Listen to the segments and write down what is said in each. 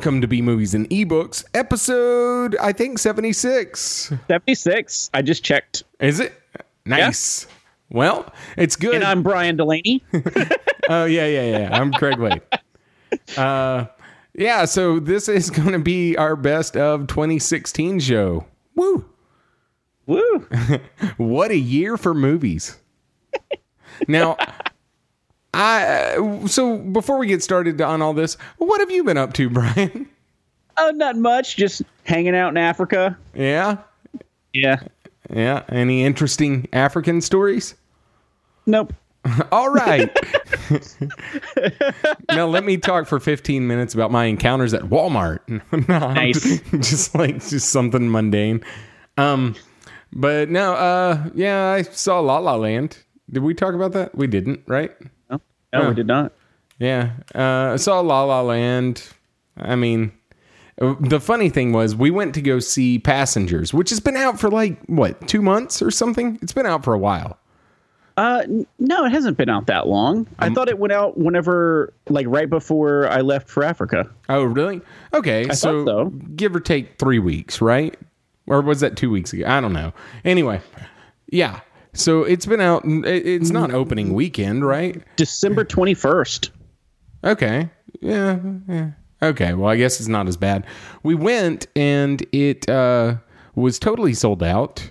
Welcome to B Movies and Ebooks, episode I think 76. 76. I just checked. Is it? Nice. Well, it's good. And I'm Brian Delaney. oh yeah, yeah, yeah. I'm Craig Wade. Uh yeah, so this is going to be our best of 2016 show. Woo. Woo. What a year for movies. now, I uh, so before we get started on all this, what have you been up to, Brian? Oh, not much. Just hanging out in Africa. Yeah? Yeah. Yeah, any interesting African stories? Nope. All right. now let me talk for 15 minutes about my encounters at Walmart. no, Nice. Just like just something mundane. Um but no, uh yeah, I saw La La Land. Did we talk about that? We didn't, right? No, no we did not. Yeah. Uh I saw La La Land. I mean, the funny thing was we went to go see Passengers, which has been out for like what, 2 months or something? It's been out for a while. Uh, no, it hasn't been out that long. I thought it went out whenever, like, right before I left for Africa. Oh, really? Okay, so, so. give or take three weeks, right? Or was that two weeks ago? I don't know. Anyway, yeah. So it's been out. It's not opening weekend, right? December 21st. Okay. Yeah. yeah. Okay. Well, I guess it's not as bad. We went and it uh, was totally sold out.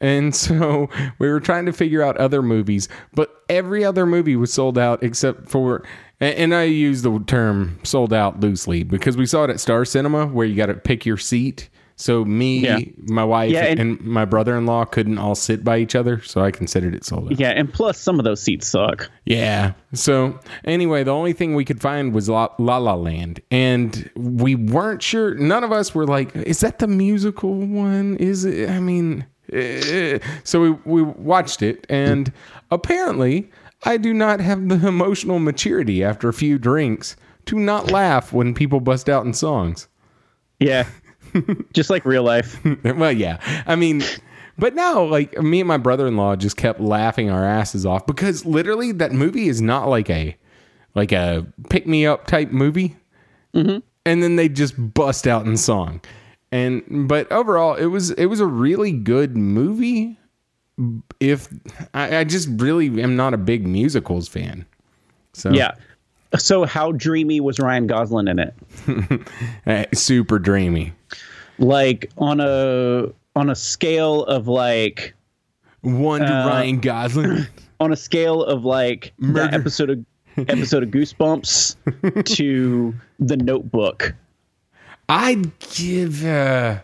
And so we were trying to figure out other movies, but every other movie was sold out except for, and and I use the term sold out loosely because we saw it at Star Cinema where you got to pick your seat. So me, Yeah. my wife, Yeah, and, and- my brother-in-law couldn't all sit by each other, so I considered it sold out. Yeah, and plus some of those seats suck. Yeah. So anyway, the only thing we could find was La La, La Land, and we weren't sure. None of us were like, "Is that the musical one? Is it?" I mean, eh. so we we watched it, and apparently, I do not have the emotional maturity after a few drinks to not laugh when people bust out in songs. Yeah. just like real life. well, yeah. I mean, but no, like me and my brother-in-law just kept laughing our asses off because literally that movie is not like a like a pick me up type movie. Mm-hmm. And then they just bust out in song. And but overall, it was it was a really good movie. If I, I just really am not a big musicals fan. So Yeah. So, how dreamy was Ryan Gosling in it? eh, super dreamy. Like on a on a scale of like One to Uh, Ryan Gosling. on a scale of like Murder. that episode of episode of Goosebumps to The Notebook. I'd give uh,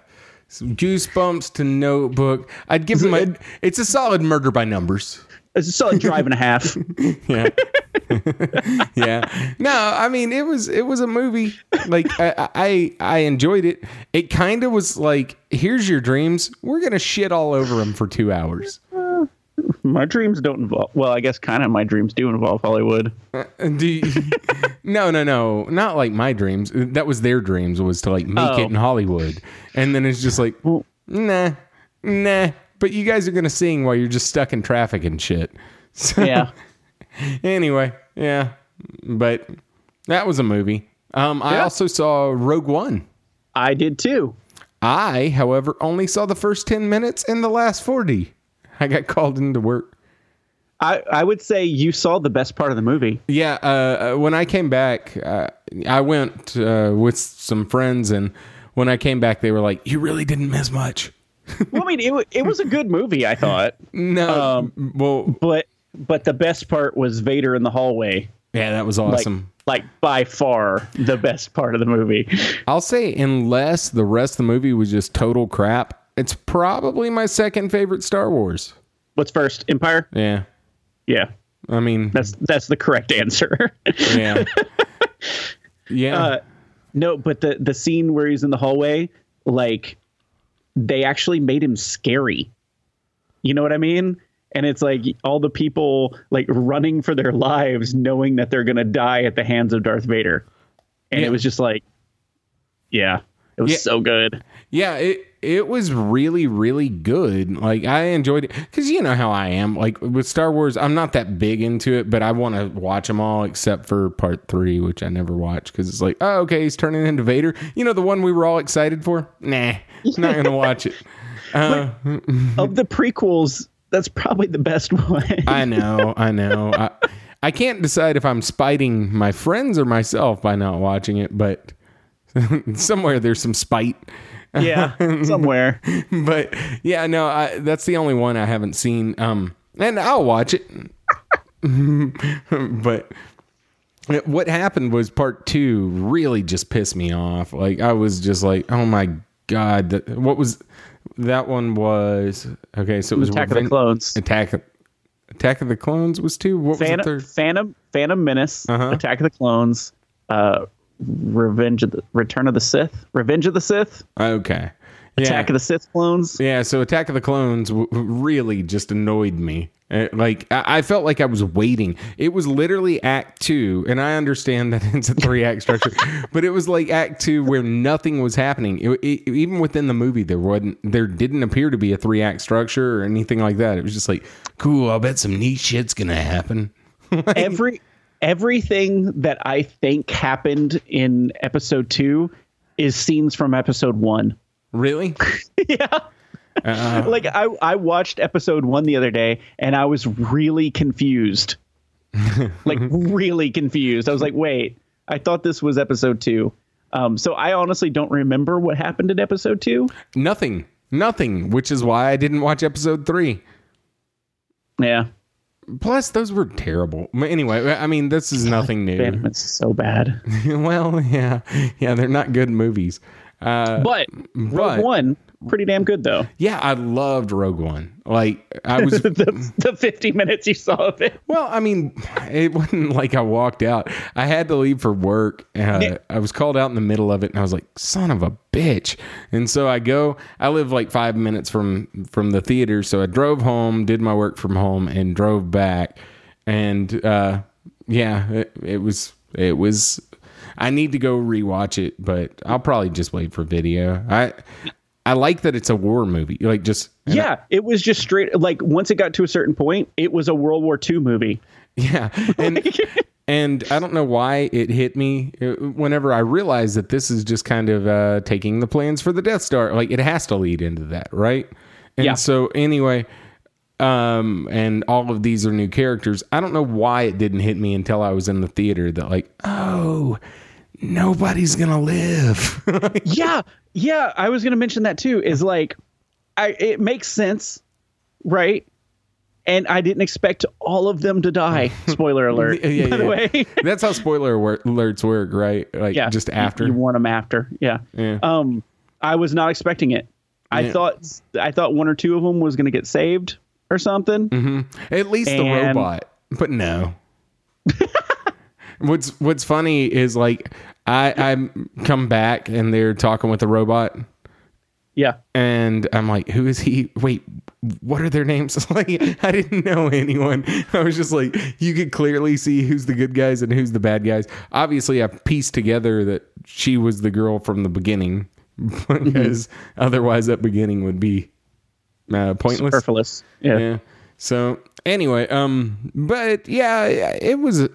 some goosebumps to Notebook. I'd give him a. It's a solid murder by numbers. It's a solid drive and a half. Yeah, yeah. No, I mean it was it was a movie. Like I I, I enjoyed it. It kind of was like here's your dreams. We're gonna shit all over them for two hours. My dreams don't involve. Well, I guess kind of my dreams do involve Hollywood. And Do you- no, no, no, not like my dreams. Uh, that was their dreams was to like make Oh. it in Hollywood, and then it's just like, nah, nah. But you guys are gonna sing while you're just stuck in traffic and shit. So, Yeah. anyway, yeah. But that was a movie. Um, I Yeah. also saw Rogue One. I did too. I, however, only saw the first ten minutes and the last forty. I got called into work. I, I would say you saw the best part of the movie. Yeah, uh, uh, when I came back, uh, I went uh, with some friends, and when I came back, they were like, "You really didn't miss much." Well, I mean, it, it was a good movie, I thought. No, well, But but the best part was Vader in the hallway. yeah, that was Like, awesome. like by far the best part of the movie. I'll say, unless the rest of the movie was just total crap, it's probably my second favorite Star Wars. What's first? Empire. Yeah. Yeah, I mean, that's that's the correct answer. yeah. Yeah. Uh, no, but the the scene where he's in the hallway, like they actually made him scary. You know what I mean? And it's like all the people like running for their lives, knowing that they're gonna die at the hands of Darth Vader. And Yeah. it was just like, yeah, it was Yeah. so good. Yeah, it it was really really good. Like I enjoyed it because you know how I am. Like with Star Wars, I'm not that big into it, but I want to watch them all except for Part Three, which I never watched because it's like, oh, okay, he's turning into Vader. You know the one we were all excited for. Nah, not gonna watch it. Uh, of the prequels, that's probably the best one. I know, I know. I, I can't decide if I'm spiting my friends or myself by not watching it, but somewhere there's some spite. yeah, somewhere. but yeah, no, I, that's the only one I haven't seen. Um, and I'll watch it. but what happened was part two really just pissed me off. Like I was just like, oh my god, what was that one was okay? So it was Attack of the Clones. Attack of Attack of the Clones was two. What was the Phantom, third? Phantom, Phantom Menace, Uh-huh. Attack of the Clones, uh, Revenge of the Return of the Sith, Revenge of the Sith, Okay, yeah. Attack of the Sith clones. Yeah, so Attack of the Clones w- really just annoyed me. Uh, Like I-, I felt like I was waiting. It was literally Act Two, and I understand that it's a three act structure, but it was like Act Two where nothing was happening. It, it, even within the movie, there wasn't, there didn't appear to be a three act structure or anything like that. It was just like, cool. I'll bet some neat shit's gonna happen. Every everything that I think happened in episode two is scenes from episode one. Really? yeah. like I, I watched episode one the other day and I was really confused. like really confused. I was like, wait, I thought this was episode two. Um, so I honestly don't remember what happened in episode two. Nothing. Nothing. Which is why I didn't watch episode three. Yeah. Plus, those were terrible. Anyway, I mean, this is nothing new. Menace so bad. well, yeah, yeah, they're not good movies. Uh, But but- Rogue One, pretty damn good though. yeah, I loved Rogue One. Like I was, the, the 50 minutes you saw of it. well, I mean, it wasn't like I walked out. I had to leave for work. Uh. I was called out in the middle of it, and I was like, "Son of a bitch!" And so I go. I live like five minutes from from the theater, so I drove home, did my work from home, and drove back. And uh, yeah, it, it was it was. I need to go rewatch it, but I'll probably just wait for video. I I like that it's a war movie. Like just Yeah, it was just straight like once it got to a certain point, it was a World War II movie. Yeah, and and I don't know why it hit me uh, whenever I realized that this is just kind of uh, taking the plans for the Death Star. Like it has to lead into that, right? And Yeah. so anyway, um, and all of these are new characters. I don't know why it didn't hit me until I was in the theater that like, oh, nobody's gonna live. yeah, yeah, I was to mention that too. Is like I it makes sense, right? And I didn't expect all of them to die. Spoiler alert. Yeah, yeah, by the yeah. way. That's how spoiler alerts work, right? Like yeah. just after. you warn them after. Yeah. Yeah. Um I was not expecting it. I thought I thought one or two of them was to get saved or something. At least the robot, but no. What's What's funny is like I I come back and they're talking with the robot, Yeah. and I'm like, who is he? Wait, what are their names? like I didn't know anyone. I was just like, you could clearly see who's the good guys and who's the bad guys. Obviously, I pieced together that she was the girl from the beginning because otherwise that beginning would be uh, pointless. Superfluous. Yeah. Yeah. So anyway, um, but yeah, it was.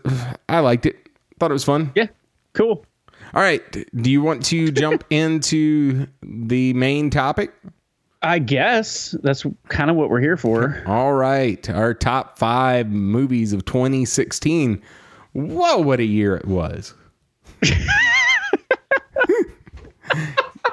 I liked it. Thought it was fun. Yeah. Cool. All right. Do you want to jump into the main topic? I guess that's kind of what we're here for. All right. Our top five movies of 2016. Whoa, what a year it was.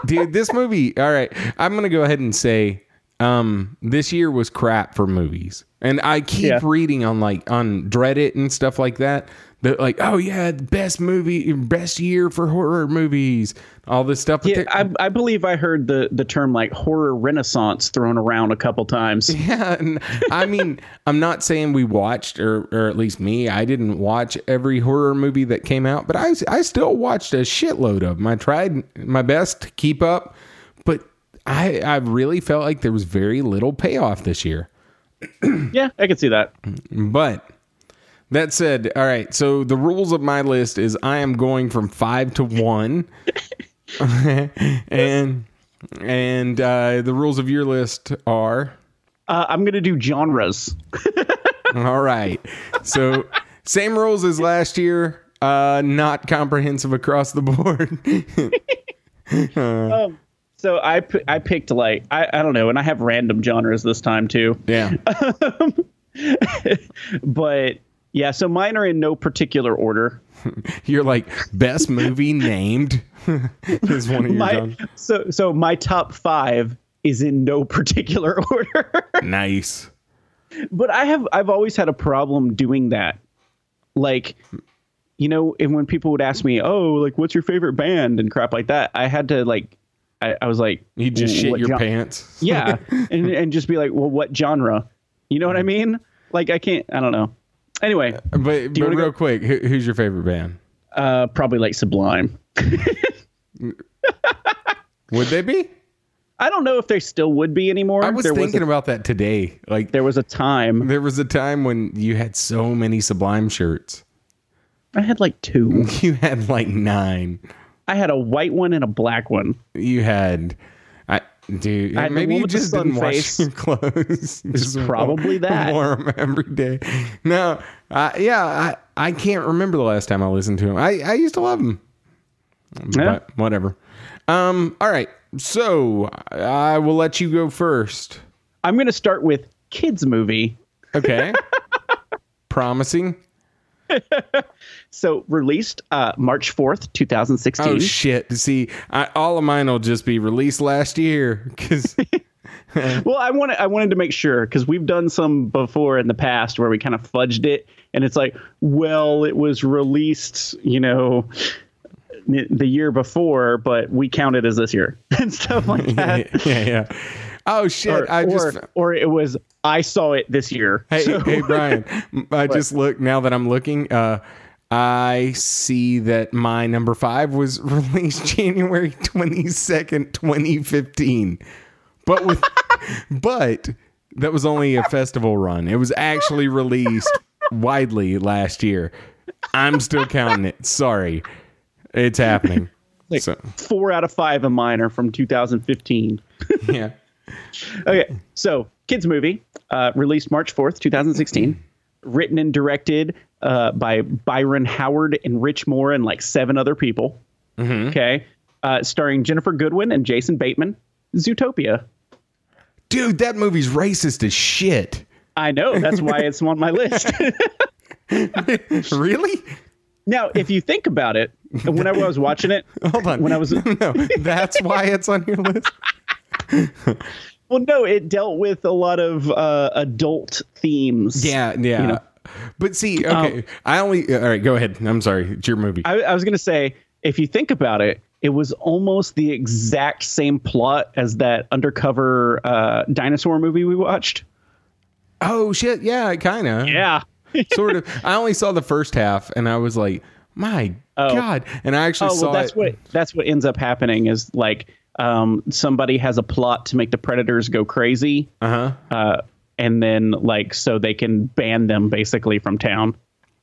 Dude, this movie, all right. I'm going to go ahead and say um, this year was crap for movies, and I keep Yeah. reading on like on Reddit and stuff like that. That like, oh yeah, best movie, best year for horror movies, all this stuff. Yeah, I, I believe I heard the the term like horror renaissance thrown around a couple times. Yeah, and I mean, I'm not saying we watched, or or at least me, I didn't watch every horror movie that came out, but I I still watched a shitload of them. I tried my best to keep up, I I really felt like there was very little payoff this year. Yeah, I can see that. But that said, all right. So the rules of my list is I am going from five to one, and and uh, the rules of your list are. Uh, I'm gonna do genres. All right. So same rules as last year. Uh, not comprehensive across the board. So I p- I picked like I, I don't know, and I have random genres this time too. yeah. But yeah, so mine are in no particular order. You're like best movie named is one of your My genres. so so my top five is in no particular order. Nice. but I have I've always had a problem doing that. Like, you know, and when people would ask me, "Oh, like what's your favorite band?" and crap like that, I had to like, I, I was like, You just shit your gen- pants. Yeah, and and just be like, "Well, what genre?" You know what I mean? Like, I can't. I don't know. Anyway, But, but wanna real go- quick, who, who's your favorite band? uh, probably like Sublime. Would they be? I don't know if they still would be anymore. I was there thinking was a, about that today. Like there was a time there was a time when you had so many Sublime shirts. I had like two. You had like nine. I had a white one and a black one. You had, I dude. I had maybe you just didn't wash your clothes. Just probably that. Wore 'em every day. No, uh, yeah, I I can't remember the last time I listened to him. I I used to love him. Yeah. But whatever. Um. All right. So I will let you go first. I'm going to start with kids movie. Okay. Promising. So released uh, March 4th, 2016. Oh shit! See, I, all of mine will just be released last year because well, I wanted I wanted to make sure because we've done some before in the past where we kind of fudged it, and it's like, well, it was released, you know, n- the year before, but we count it as this year and stuff like that. yeah, yeah. Oh shit! Or, I or, just or it was I saw it this year. Hey, So- hey, Brian. I just look now that I'm looking. Uh, I see that my number five was released January 22nd, 2015. But with, but that was only a festival run. It was actually released widely last year. I'm still counting it. Sorry, it's happening. so, four out of five of mine are from 2015. yeah. Okay, so kids movie uh, released March fourth, two thousand sixteen, written and directed uh, by Byron Howard and Rich Moore and like seven other people. Okay, uh, starring Ginnifer Goodwin and Jason Bateman. Zootopia. Dude, that movie's racist as shit. I know that's why it's on my list. really? now, if you think about it, whenever I was watching it, Hold on. when I was no, that's why it's on your list. well, no, it dealt with a lot of uh, adult themes. Yeah, yeah. You know. But see, okay, I only. All right, go ahead. I'm sorry. It's your movie. I, I was going to say, if you think about it, it was almost the exact same plot as that undercover uh, dinosaur movie we watched. oh shit! Yeah, kind of. Yeah. sort of. I only saw the first half, and I was like, "My Oh. god!" And I actually Oh saw well, that's it. what that's what ends up happening is like um, somebody has a plot to make the predators go crazy, Uh huh. uh, and then like so they can ban them basically from town.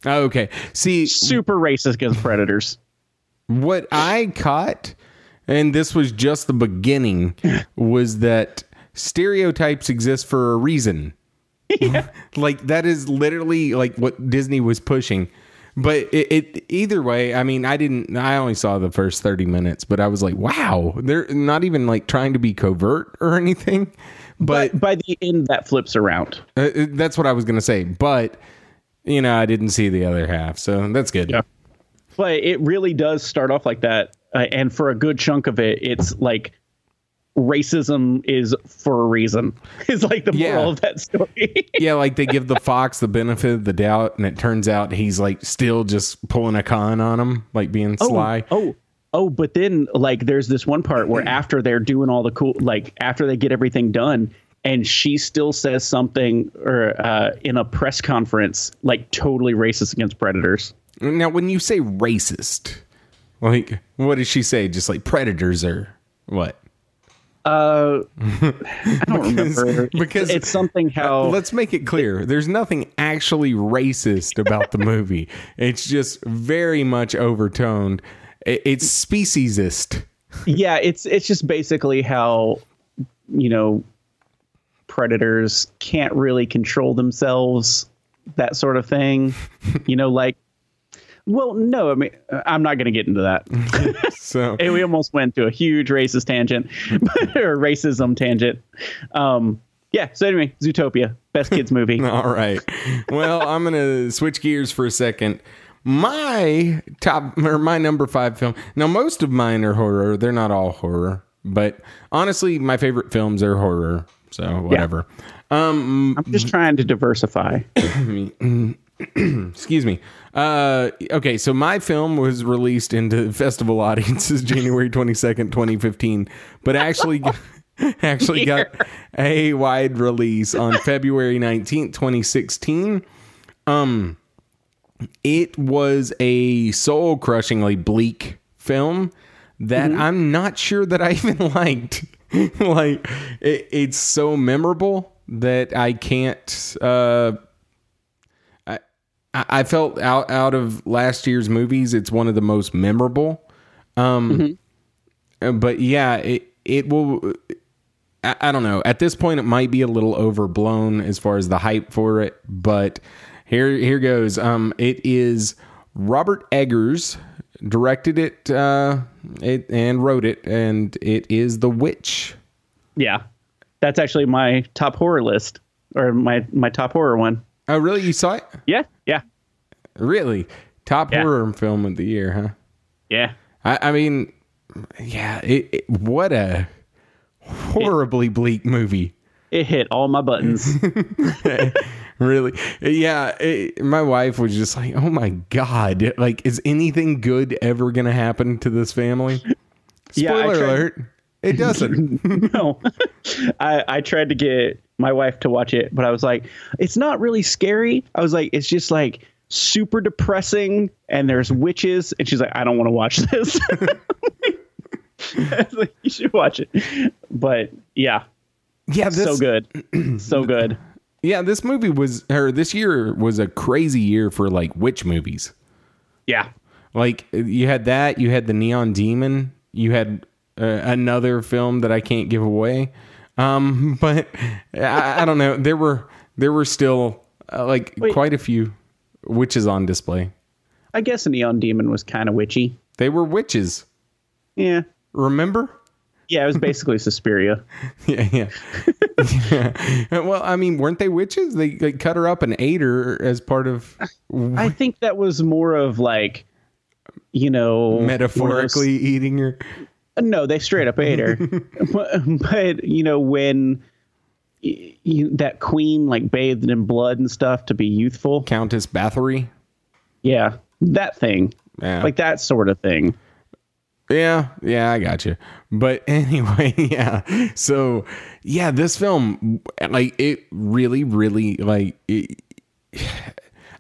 Oh, okay. See, Super racist against predators. what I caught, and this was just the beginning, was that stereotypes exist for a reason. Yeah. like that is literally like what Disney was pushing. But it, it either way, I mean, I didn't. I only saw the first thirty minutes, but I was like, "Wow, they're not even like trying to be covert or anything." But But by the end, that flips around. uh, that's what I was gonna say. But you know, I didn't see the other half, so that's good. Yeah. But it really does start off like that, uh, and for a good chunk of it, it's like racism is for a reason. Is like the Yeah. moral of that story. yeah, like they give the fox the benefit of the doubt, and it turns out he's like still just pulling a con on him, like being sly. Oh, oh, but then like there's this one part where after they're doing all the cool, like after they get everything done, and she still says something or uh, in a press conference like totally racist against predators. Now, when you say racist, like what does she say? Just like predators or what? Uh, I don't remember because- it's something how Let's make it clear. There's nothing actually racist about the movie. It's just very much overtoned. It's speciesist. yeah it's it's just basically how you know predators can't really control themselves that sort of thing you know like well no i mean i'm not going to get into that So we almost went to a huge racist tangent or racism tangent um yeah so anyway zootopia best kids movie All right. Well, I'm going to switch gears for a second. My top or my number five film. Now, most of mine are horror. They're not all horror, but honestly, my favorite films are horror. So whatever. Um, i'm just trying to diversify excuse me. Uh, okay, so my film was released into festival audiences January 22nd, 2015, but actually actually got a wide release on February 19th, 2016. Um it was a soul-crushingly bleak film that I'm not sure that I even liked. like it, it's so memorable that I can't uh I felt out out of last year's movies, it's one of the most memorable. Um, uh, but yeah, it it will. I, I don't know. At this point, it might be a little overblown as far as the hype for it. But here here goes. Um, it is Robert Eggers directed it, uh, it and wrote it, and it is The Witch. yeah that's actually my top horror list or my my top horror one Oh, really? You saw it? yeah Really? Top Yeah. horror film of the year, huh? yeah I, I mean, yeah. It, it, what a horribly bleak movie. it hit all my buttons. Really? Yeah. It, my wife was just like, "Oh my god! Like, is anything good ever going to happen to this family?" Yeah, Spoiler tried- alert: It doesn't. no, I I tried to get my wife to watch it, but I was like, it's not really scary. I was like, it's just like super depressing, and there's witches, and she's like, I don't want to watch this. Like, you should watch it, but yeah, yeah. This, so good, so good. Yeah, this movie was, or this year was a crazy year for like witch movies. Yeah, Like you had that, you had the Neon Demon, you had uh, another film that I can't give away. Um, but I, I don't know. There were there were still uh, like Wait. quite a few witches on display. I guess a Neon Demon was kind of witchy. They were witches. Yeah, Remember? yeah, it was basically Suspiria. Yeah, yeah. yeah. Well, I mean, weren't they witches? They like cut her up and ate her as part of I think that was more of like, you know, one of those- metaphorically eating her. No, they straight up ate her. but, but you know when you, that queen like bathed in blood and stuff to be youthful, Countess Bathory. yeah, that thing, Yeah. like that sort of thing. Yeah, yeah, I got you. But anyway, yeah. So, yeah, this film, like, it really, really, like, it,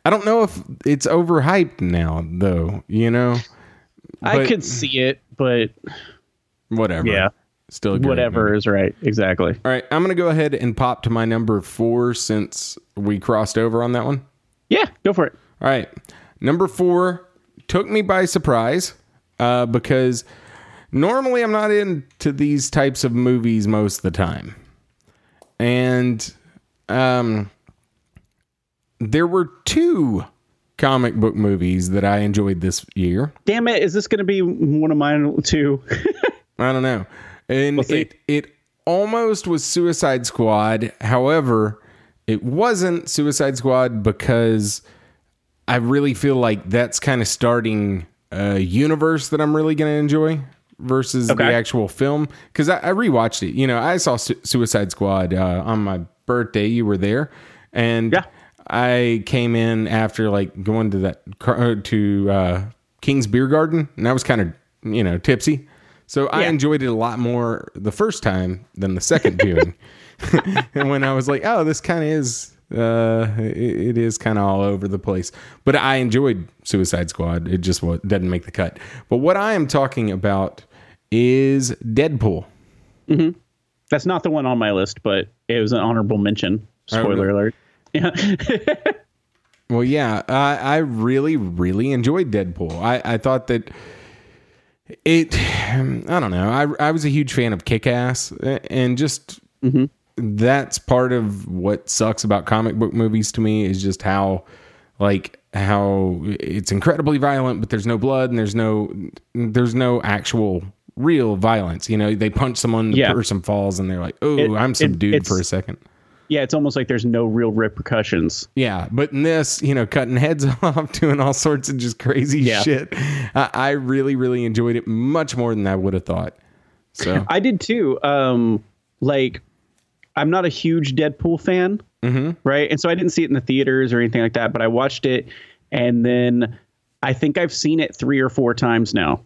I don't know if it's overhyped now, though. You know, I could see it, but whatever. Yeah. Still a whatever movie. is right. Exactly. All right, I'm gonna go ahead and pop to my number four since we crossed over on that one. Yeah, go for it. All right. Number four took me by surprise uh, because normally I'm not into these types of movies most of the time. And um, there were two comic book movies that I enjoyed this year. Damn it! Is this going to be one of mine too? I don't know. And see. it it almost was Suicide Squad. However, it wasn't Suicide Squad because I really feel like that's kind of starting a universe that I'm really going to enjoy versus the actual film because I, I rewatched it. You know, I saw Su- Suicide Squad uh, on my birthday. You were there, and Yeah. I came in after like going to that car- to uh, King's Beer Garden, and I was kind of you know tipsy. So I Yeah. enjoyed it a lot more the first time than the second viewing. and when I was like, oh, this kind of is, uh, it, it is kind of all over the place. But I enjoyed Suicide Squad. It just doesn't make the cut. But what I am talking about is Deadpool. That's not the one on my list, but it was an honorable mention. Spoiler alert. Yeah. Well, yeah, I, I really, really enjoyed Deadpool. I, I thought that it, I don't know, I, I was a huge fan of Kick Ass and just mm-hmm. that's part of what sucks about comic book movies to me is just how, like, how it's incredibly violent, but there's no blood and there's no, there's no actual real violence. You know, they punch someone, the Yeah. person falls, and they're like, oh, It- I'm it- subdued for a second. Yeah, it's almost like there's no real repercussions. Yeah, but in this, you know, cutting heads off, doing all sorts of just crazy Yeah. shit, I, I really, really enjoyed it much more than I would have thought. So, I did too. Um, like, I'm not a huge Deadpool fan, right? And so I didn't see it in the theaters or anything like that, but I watched it, and then I think I've seen it three or four times now.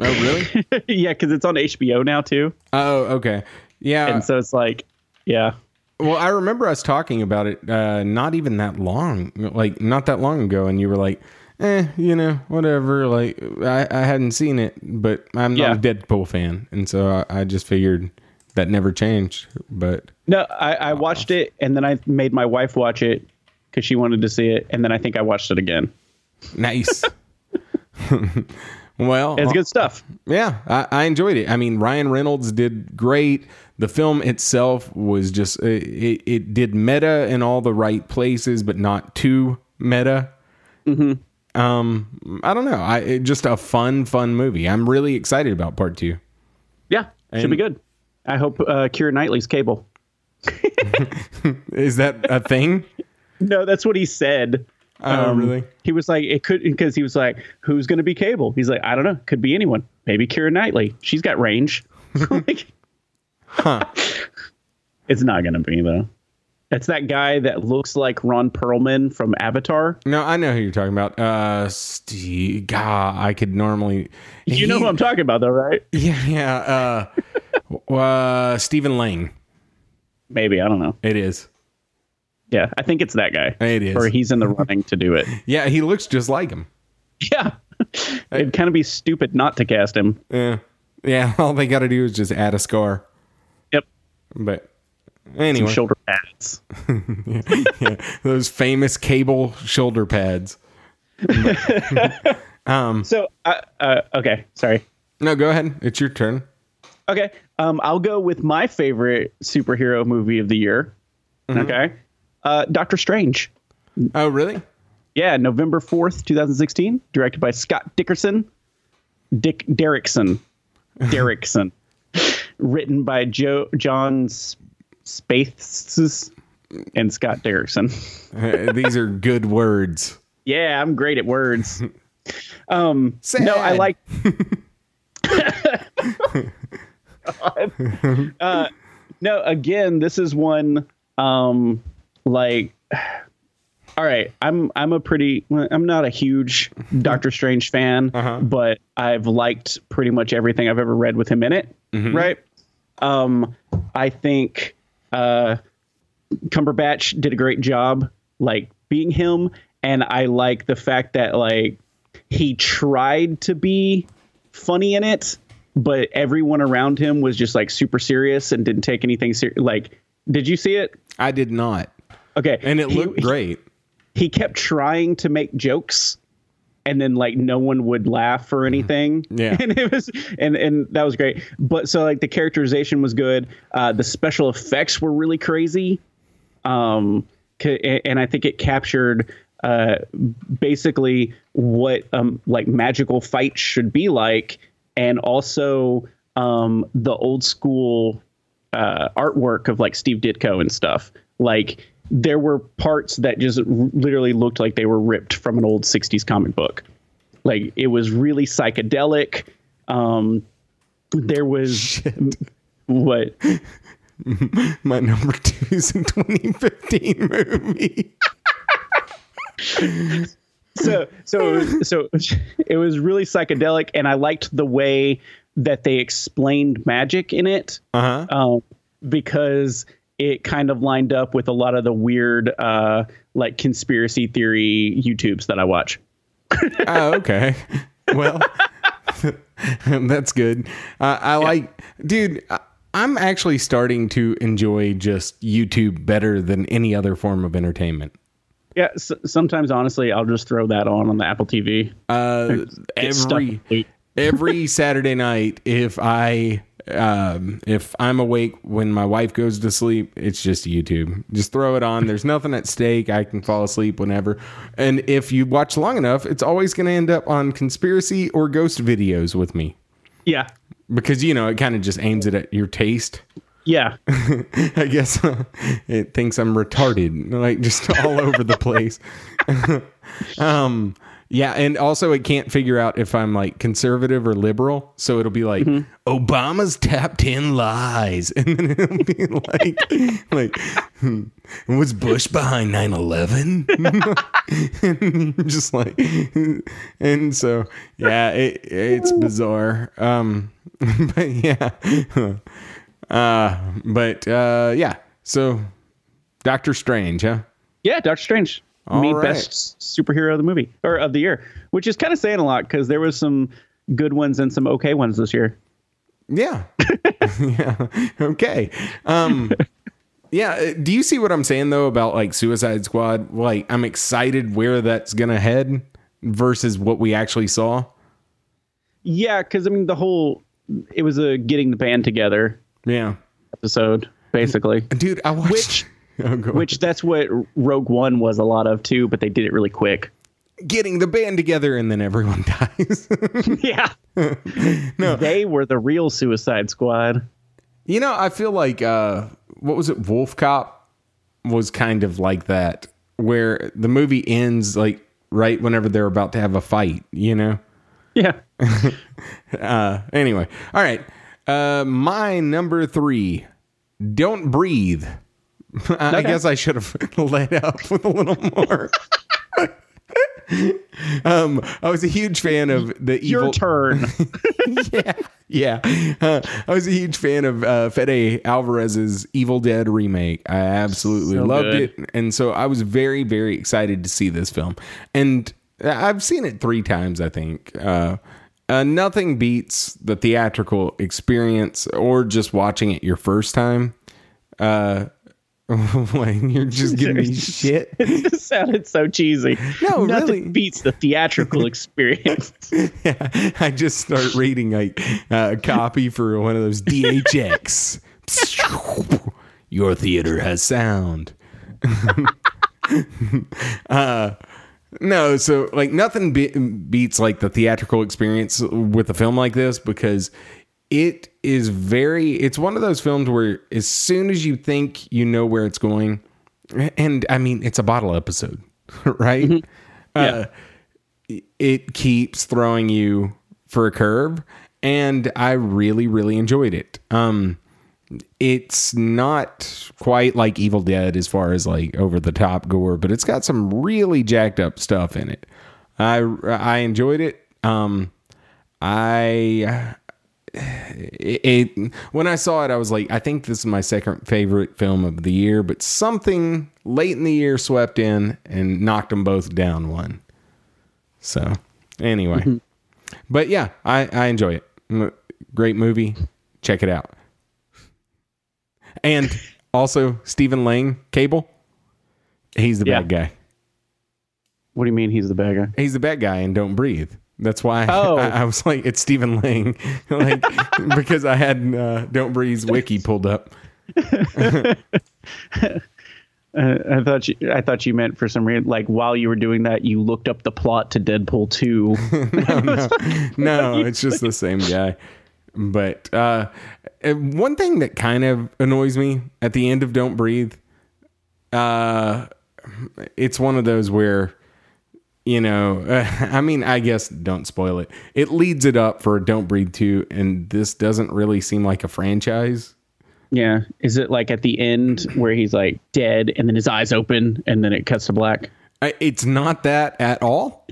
oh really? yeah, because it's on HBO now too, oh, okay. Yeah. and so it's like, yeah, well, I remember us talking about it uh, not even that long, like not that long ago, and you were like, "Eh, you know, whatever." Like I, I hadn't seen it, but I'm not Yeah. a Deadpool fan, and so I, I just figured that never changed. But no, I, I watched it, and then I made my wife watch it because she wanted to see it, and then I think I watched it again. nice. well, It's good stuff. Yeah, I, I enjoyed it. I mean, Ryan Reynolds did great. The film itself was just it, it, it did meta in all the right places, but not too meta. Mm-hmm. Um, I don't know. I it, just a fun, fun movie. I'm really excited about part two. Yeah, should be good. I hope uh, Keira Knightley's Cable. Is that a thing? No, that's what he said. Oh, really? He was like, it could because he was like, who's going to be Cable? He's like, I don't know, could be anyone. Maybe Keira Knightley. She's got range. like, Huh? it's not going to be though. It's that guy that looks like Ron Perlman from Avatar. No, I know who you're talking about. Uh, Steve. God, I could normally. You know who I'm talking about, though, right? Yeah, yeah. Uh, uh, Stephen Lang. Maybe I don't know. It is. Yeah, I think it's that guy. It is. Or he's in the running to do it. Yeah, he looks just like him. Yeah, it'd kind of be stupid not to cast him. Yeah. Yeah, all they got to do is just add a scar. Yep, But some anyway, shoulder pads. yeah, those famous cable shoulder pads. um, So, uh, uh, okay, sorry. No, go ahead. It's your turn. Okay. Um, I'll go with my favorite superhero movie of the year. Okay. Uh, Doctor Strange. Oh, really? Yeah, November 4th, 2016, directed by Scott Dickerson. Dick Derrickson. Derrickson. Written by Joe John S- Spaihts and Scott Derrickson. These are good words. Yeah, I'm great at words. Um, no, I like. uh, no, again, this is one. Um, like, all right, I'm I'm a pretty. I'm not a huge Doctor Strange fan, Uh-huh. but I've liked pretty much everything I've ever read with him in it. Right. Um, I think uh, Cumberbatch did a great job, like being him, and I like the fact that like he tried to be funny in it, but everyone around him was just like super serious and didn't take anything serious. Like, did you see it? I did not. Okay, And it He- looked great. He kept trying to make jokes. And then like no one would laugh or anything. Mm-hmm. Yeah. And it was and and that was great. But so like the characterization was good. Uh the special effects were really crazy. um, and I think it captured uh, basically what um, like magical fights should be like, and also um, the old school uh, artwork of like Steve Ditko and stuff. Like there were parts that just literally looked like they were ripped from an old '60s comic book. Like it was really psychedelic. Um, there was what My number two is a 2015 movie. so so so it was really psychedelic and i liked the way that they explained magic in it Uh huh. um, because it kind of lined up with a lot of the weird uh, like conspiracy theory youtubes that i watch oh, okay. Well, that's good. Uh, I like, dude. I'm actually starting to enjoy just YouTube better than any other form of entertainment. yeah s- sometimes honestly i'll just throw that on on the apple tv Uh, every every Saturday night, if I um, if I'm awake when my wife goes to sleep, it's just YouTube. Just throw it on. There's nothing at stake. I can fall asleep whenever. And if you watch long enough, it's always going to end up on conspiracy or ghost videos with me yeah because you know it kind of just aims it at your taste. yeah I guess it thinks I'm retarded, like just all over the place. um, yeah, and also it can't figure out if I'm like conservative or liberal, so it'll be like Obama's top ten lies, and then it'll be like, like hmm, was Bush behind 9/11? just like, and so yeah, it, it's bizarre. Um, but yeah. Uh, but uh, yeah. So, Doctor Strange, huh? yeah doctor strange All me right. best superhero of the movie or of the year which is kind of saying a lot because there was some good ones and some okay ones this year Yeah. yeah. Okay. Um. Yeah. uh, Do you see what I'm saying though about like Suicide Squad? Like, I'm excited where that's gonna head versus what we actually saw. Yeah, because I mean the whole it was a getting the band together Yeah. episode, basically. Dude, I watched. Which- Oh. Which that's what Rogue One was a lot of too, but they did it really quick. getting the band together and then everyone dies. yeah. No. They were the real Suicide Squad. You know, I feel like uh what was it, Wolf Cop was kind of like that, where the movie ends like right whenever they're about to have a fight, you know? Yeah. Uh anyway. All right. Uh my number three. Don't breathe. I, I guess I should have let up with a little more. um, I was a huge fan of the Your evil. turn. yeah, yeah. Uh, I was a huge fan of uh, Fede Alvarez's Evil Dead remake. I absolutely So loved good. it, and so I was very, very excited to see this film. And I've seen it three times, I think. Uh, uh, nothing beats the theatrical experience or just watching it your first time. Uh, when you're just giving me shit. it just sounded so cheesy. No, Nothing really. beats the theatrical experience. yeah, I just start reading like uh, a copy for one of those THX. Your theater has sound. uh, no, so like nothing be- beats like the theatrical experience with a film like this because it is very. It's one of those films where as soon as you think you know where it's going, and I mean it's a bottle episode, right? Uh, it keeps throwing you for a curve and i really really enjoyed it um it's not quite like evil dead as far as like over the top gore but it's got some really jacked up stuff in it i i enjoyed it um i it, it when I saw it, I was like, I think this is my second favorite film of the year, but something late in the year swept in and knocked them both down one. So anyway, mm-hmm. but yeah, I, I enjoy it. Great movie. Check it out. And also Stephen Lang, Cable. He's the Yeah. bad guy. what do you mean he's the bad guy? He's the bad guy and Don't Breathe. That's why Oh. I, I was like, it's Stephen Lang, like because I had uh, Don't Breathe's wiki pulled up. Uh, I thought you, I thought you meant for some reason, like while you were doing that, you looked up the plot to Deadpool two. no, it's just the same guy. But uh, uh, one thing that kind of annoys me at the end of Don't Breathe, uh, it's one of those where you know, uh, I mean, I guess don't spoil it. It leads it up for Don't Breathe 2, and this doesn't really seem like a franchise. Yeah. Is it like at the end where he's like dead and then his eyes open and then it cuts to black? I- It's not that at all,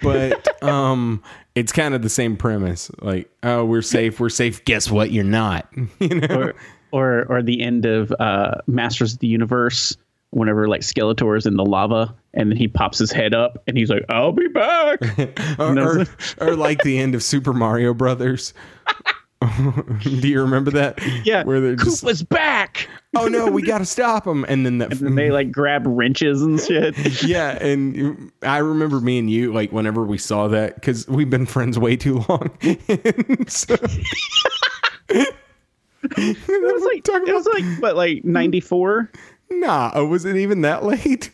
but um, it's kind of the same premise. Like, oh, we're safe, we're safe. Guess what? You're not. You know? Or or or the end of uh Masters of the Universe whenever like Skeletor is in the lava and then he pops his head up and he's like, I'll be back. or, or, or like the end of Super Mario Brothers. Do you remember that? yeah. where they're just Koopa's back. oh no, we got to stop him, and then the And then they like grab wrenches and shit. yeah, and I remember me and you like whenever we saw that because we've been friends way too long. So, It was like it was like what like 94? nah, oh, was it even that late?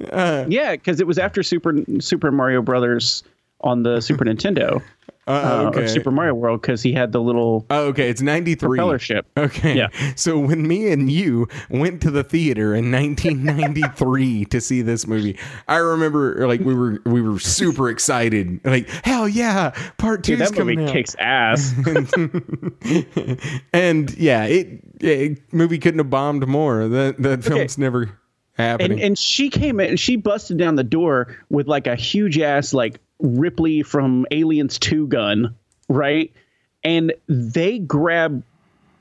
Yeah, because it was after Super Super Mario Brothers on the Super Nintendo. Uh, uh, okay. or Super Mario World because he had the little Oh, okay, it's ninety three. propeller ship. Okay. Yeah. So when me and you went to the theater in 1993 to see this movie, I remember like we were we were super excited. Like, hell yeah, part 2 Dude, that movie out. kicks ass. and yeah, it, it movie couldn't have bombed more. That that film's never happening. and and she came in and she busted down the door with like a huge ass like ripley from aliens 2 gun right and they grab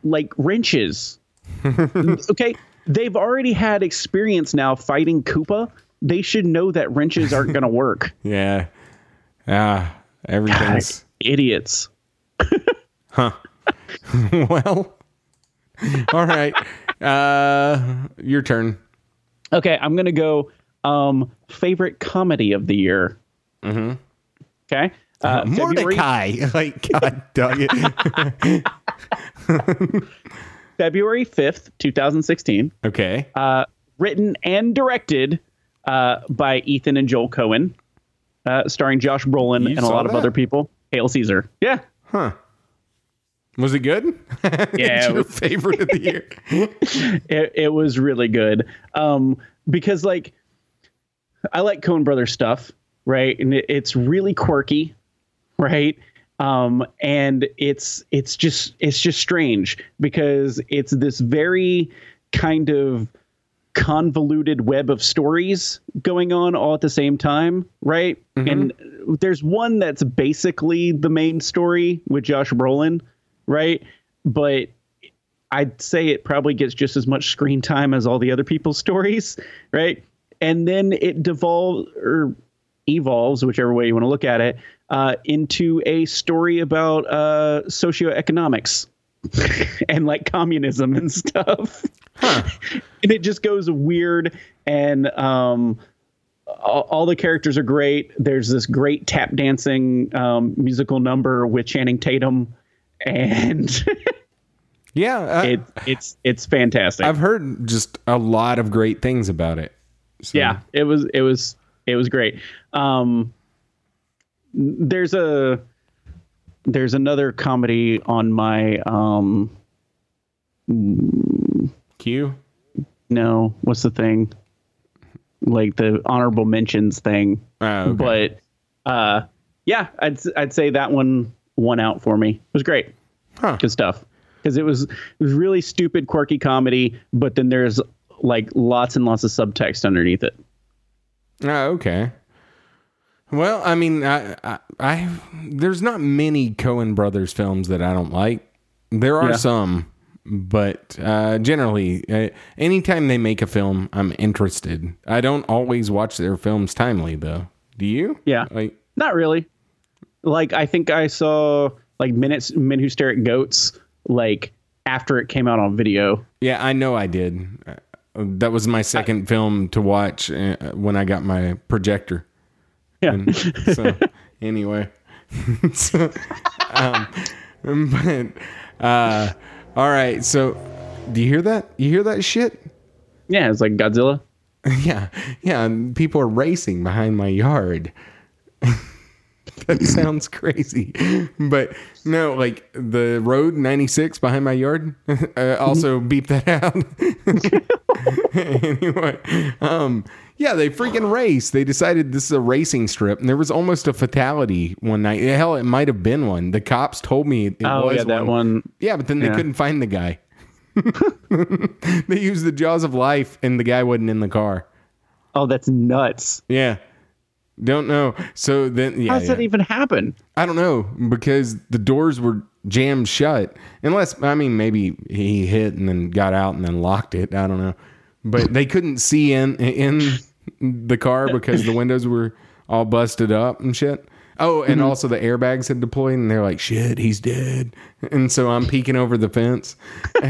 like wrenches okay they've already had experience now fighting koopa they should know that wrenches aren't going to work yeah. Ah, everything's idiots huh. well. All right. Uh your turn. Okay i'm going to go um favorite comedy of the year mm-hmm. okay uh, February- Mordecai. Like God dog it. February 5th, 2016. okay. Uh, written and directed uh, by Ethan and Joel Coen, uh, starring Josh Brolin You and a lot of other people. Hail Caesar. Yeah. Huh. Was it good? Yeah, it your was- favorite of the year. It, it was really good. Um, because, like, I like Coen Brothers stuff, right? And it, it's really quirky, right? Um, and it's it's just it's just strange because it's this very kind of convoluted web of stories going on all at the same time, right? And there's one that's basically the main story with Josh Brolin, right? But I'd say it probably gets just as much screen time as all the other people's stories, right? And then it devolves or evolves, whichever way you want to look at it, uh, into a story about uh, socioeconomics and like communism and stuff. and it just goes weird and um, all, all the characters are great. There's this great tap dancing um, musical number with Channing Tatum, and Yeah. uh, it, it's it's fantastic. I've heard just a lot of great things about it. So, yeah, it was it was it was great. Um, there's a there's another comedy on my um Q. no what's the thing like the honorable mentions thing Oh, okay. but uh yeah i'd i'd say that one won out for me it was great Huh. good stuff because it was it was really stupid quirky comedy but then there's like lots and lots of subtext underneath it Oh, okay. Well, I mean, I, I, I, there's not many Coen brothers films that I don't like. There are Yeah. some, but uh, generally, uh, anytime they make a film, I'm interested. I don't always watch their films timely, though. Do you? Yeah. Like, Not really. Like I think I saw like minutes men who stare at goats like after it came out on video. yeah, I know I did. Uh, that was my second film to watch uh, when I got my projector. Yeah. so anyway so, um, but uh all right so do you hear that you hear that shit yeah, it's like Godzilla. yeah yeah and people are racing behind my yard that sounds crazy but no like the road 96 behind my yard uh, also beep that out anyway, um, yeah, they freaking race. They decided this is a racing strip, and there was almost a fatality one night. Hell, it might have been one. The cops told me it Oh was yeah, that one. Yeah, but then they couldn't find the guy. they used the jaws of life, and the guy wasn't in the car. Oh, that's nuts. Yeah, don't know. So then, yeah, How does yeah. that even happen? I don't know because the doors were jammed shut. Unless I mean maybe he hit and then got out and then locked it. I don't know. But they couldn't see in in the car because the windows were all busted up and shit. Oh, and mm-hmm. also the airbags had deployed and they're like, shit, he's dead. And so I'm peeking over the fence.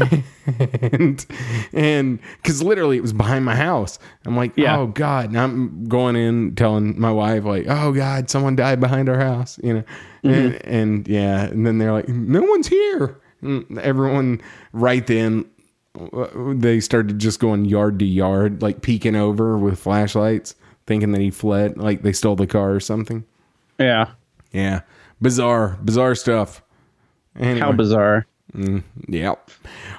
and and because literally it was behind my house. I'm like, Yeah. oh God. And I'm going in telling my wife, like, oh God, someone died behind our house, you know. Mm-hmm. And, and yeah, and then they're like, no one's here. And everyone right then uh, they started just going yard to yard, like peeking over with flashlights, thinking that he fled, like they stole the car or something. Yeah. Yeah, bizarre, bizarre stuff. Anyway, How bizarre. Yep.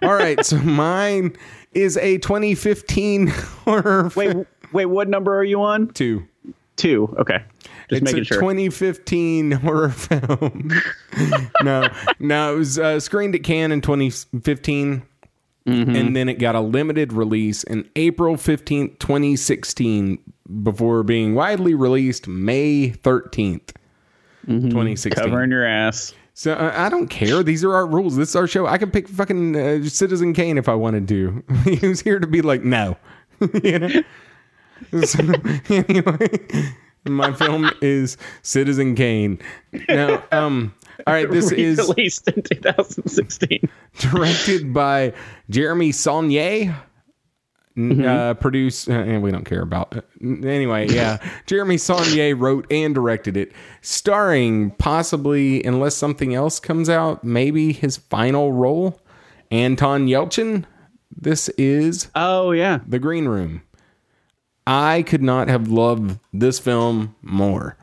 All right, so mine is a 2015 horror. Wait, film. wait. What number are you on? two. Two. Okay. Just it's a sure. 2015 horror film. no, no, it was uh, screened at Cannes in 2015, Mm-hmm. and then it got a limited release in April 15th, 2016, before being widely released May 13th, 2016. Covering your ass. So uh, I don't care. These are our rules. This is our show. I can pick fucking uh, Citizen Kane if I wanted to. he was here to be like, no. you know? So, anyway, my film is Citizen Kane. Now, um, all right, this is released in 2016. directed by Jeremy Saulnier. Mm-hmm. Uh, produced, uh, and we don't care about it. Anyway, yeah. Jeremy Saulnier wrote and directed it, starring possibly, unless something else comes out, maybe his final role, Anton Yelchin. This is Oh yeah. The Green Room. I could not have loved this film more.